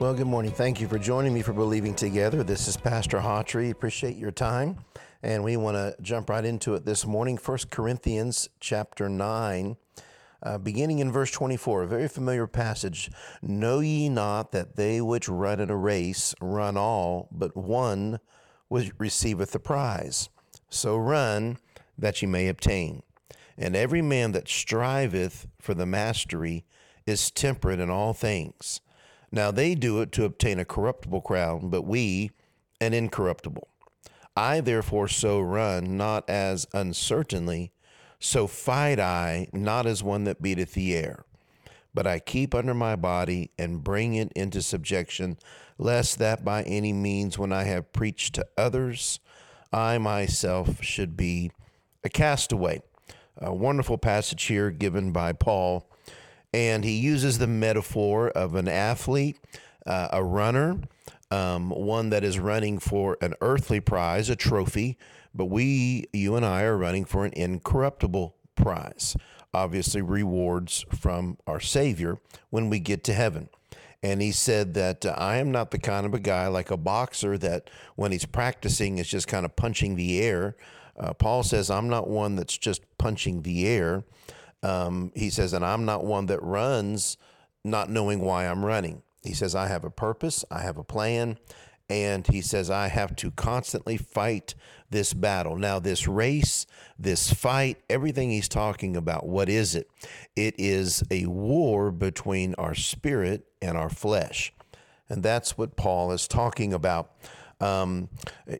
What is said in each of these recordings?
Well, good morning. Thank you for joining me for Believing Together. This is Pastor Hawtrey. Appreciate your time. And we want to jump right into it this morning. 1 Corinthians chapter 9, uh, beginning in verse 24, a very familiar passage. Know ye not that they which run in a race run all, but one which receiveth the prize? So run that ye may obtain. And every man that striveth for the mastery is temperate in all things. Now they do it to obtain a corruptible crown, but we an incorruptible. I therefore so run, not as uncertainly, so fight I, not as one that beateth the air. But I keep under my body and bring it into subjection, lest that by any means, when I have preached to others, I myself should be a castaway a wonderful passage here given by Paul. And he uses the metaphor of an athlete, uh, a runner, um, one that is running for an earthly prize, a trophy, but we, you and I, are running for an incorruptible prize. Obviously, rewards from our Savior when we get to heaven. And he said that uh, I am not the kind of a guy like a boxer that when he's practicing is just kind of punching the air. Uh, Paul says, I'm not one that's just punching the air. Um, he says, and I'm not one that runs not knowing why I'm running. He says, I have a purpose, I have a plan, and he says, I have to constantly fight this battle. Now, this race, this fight, everything he's talking about, what is it? It is a war between our spirit and our flesh. And that's what Paul is talking about. Um,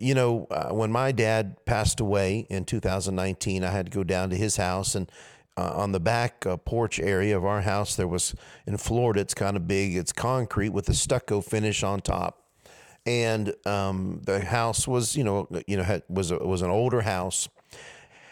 you know, uh, when my dad passed away in 2019, I had to go down to his house and uh, on the back uh, porch area of our house, there was in Florida, it's kind of big. It's concrete with a stucco finish on top. And um, the house was, you know, you know, had, was a, was an older house.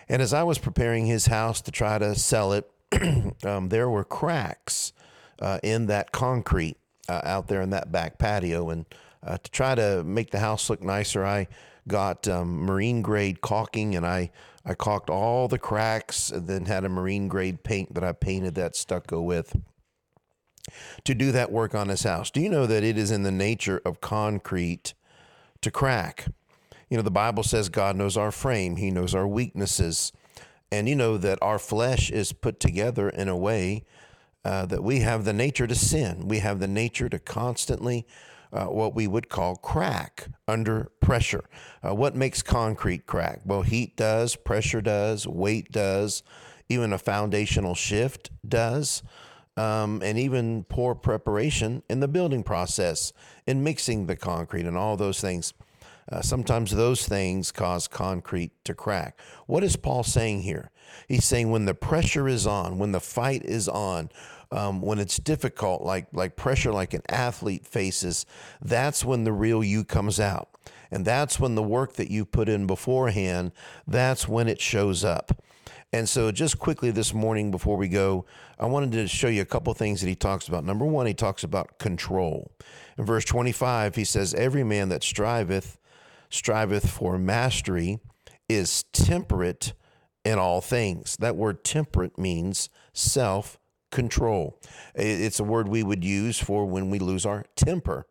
And as I was preparing his house to try to sell it, um, there were cracks uh, in that concrete uh, out there in that back patio, and uh, to try to make the house look nicer, I got um, marine grade caulking and I, I caulked all the cracks and then had a marine grade paint that I painted that stucco with to do that work on his house. Do you know that it is in the nature of concrete to crack? You know, the Bible says God knows our frame, He knows our weaknesses. And you know that our flesh is put together in a way uh, that we have the nature to sin. We have the nature to constantly uh, what we would call crack under pressure. Uh, what makes concrete crack? Well, heat does, pressure does, weight does, even a foundational shift does. Um, and even poor preparation in the building process, in mixing the concrete, and all those things. Uh, sometimes those things cause concrete to crack. What is Paul saying here? He's saying when the pressure is on, when the fight is on, um, when it's difficult, like like pressure, like an athlete faces, that's when the real you comes out, and that's when the work that you put in beforehand, that's when it shows up. And so, just quickly this morning before we go, I wanted to show you a couple things that he talks about. Number one, he talks about control. In verse 25, he says, Every man that striveth, striveth for mastery, is temperate in all things. That word temperate means self control. It's a word we would use for when we lose our temper.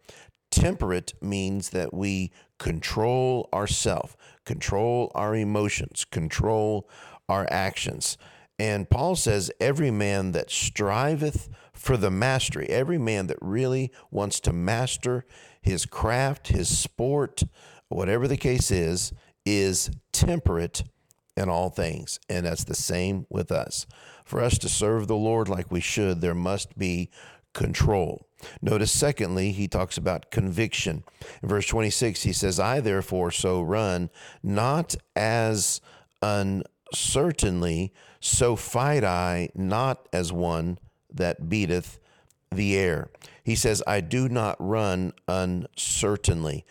Temperate means that we control ourself, control our emotions, control our actions. And Paul says, every man that striveth for the mastery, every man that really wants to master his craft, his sport, whatever the case is, is temperate in all things. And that's the same with us. For us to serve the Lord like we should, there must be control. Notice, secondly, he talks about conviction. In verse 26, he says, I therefore so run, not as uncertainly, so fight I, not as one that beateth the air. He says, I do not run uncertainly.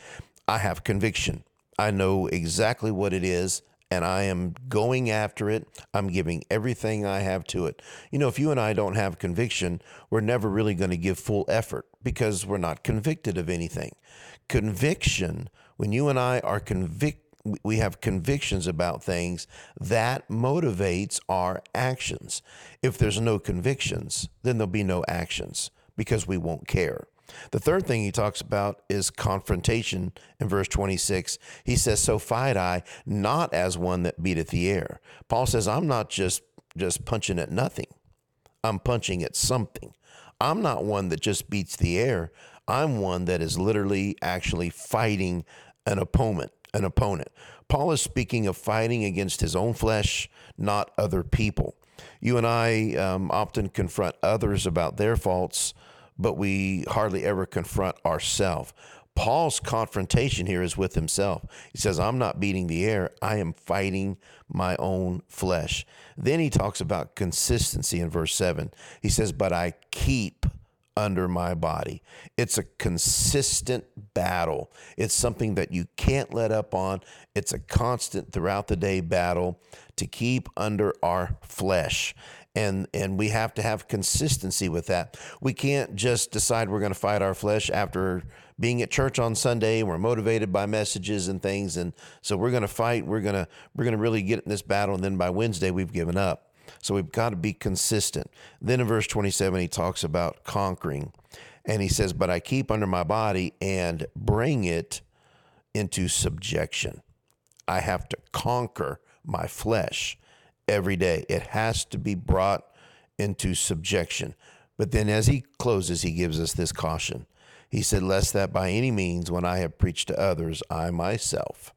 I have conviction. I know exactly what it is and I am going after it. I'm giving everything I have to it. You know, if you and I don't have conviction, we're never really going to give full effort because we're not convicted of anything. Conviction, when you and I are convicted, we have convictions about things that motivates our actions. If there's no convictions, then there'll be no actions because we won't care. The third thing he talks about is confrontation in verse 26. He says, So fight I, not as one that beateth the air. Paul says, I'm not just, just punching at nothing, I'm punching at something. I'm not one that just beats the air. I'm one that is literally actually fighting an opponent, an opponent. Paul is speaking of fighting against his own flesh, not other people. You and I um, often confront others about their faults but we hardly ever confront ourselves. Paul's confrontation here is with himself. He says, I'm not beating the air, I am fighting my own flesh. Then he talks about consistency in verse 7. He says, But I keep under my body. It's a consistent battle. It's something that you can't let up on. It's a constant throughout the day battle to keep under our flesh and and we have to have consistency with that. We can't just decide we're going to fight our flesh after being at church on Sunday we're motivated by messages and things and so we're going to fight, we're to we're to really get in this battle and then by Wednesday we've given up. So we've got to be consistent. Then in verse 27 he talks about conquering and he says, "But I keep under my body and bring it into subjection. I have to conquer my flesh." Every day. It has to be brought into subjection. But then as he closes, he gives us this caution. He said, Lest that by any means, when I have preached to others, I myself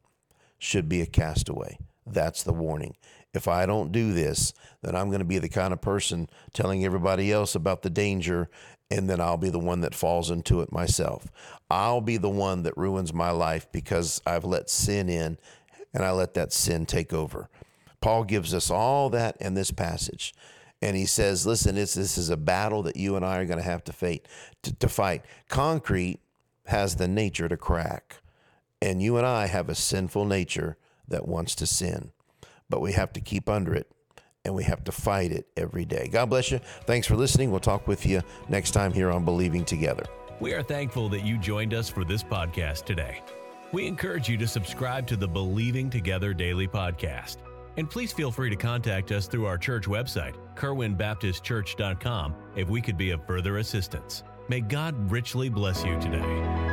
should be a castaway. That's the warning. If I don't do this, then I'm going to be the kind of person telling everybody else about the danger, and then I'll be the one that falls into it myself. I'll be the one that ruins my life because I've let sin in and I let that sin take over. Paul gives us all that in this passage. And he says, listen, this is a battle that you and I are going to have to fight. To, to fight. Concrete has the nature to crack. And you and I have a sinful nature that wants to sin. But we have to keep under it and we have to fight it every day. God bless you. Thanks for listening. We'll talk with you next time here on Believing Together. We are thankful that you joined us for this podcast today. We encourage you to subscribe to the Believing Together Daily Podcast and please feel free to contact us through our church website, kerwinbaptistchurch.com, if we could be of further assistance. May God richly bless you today.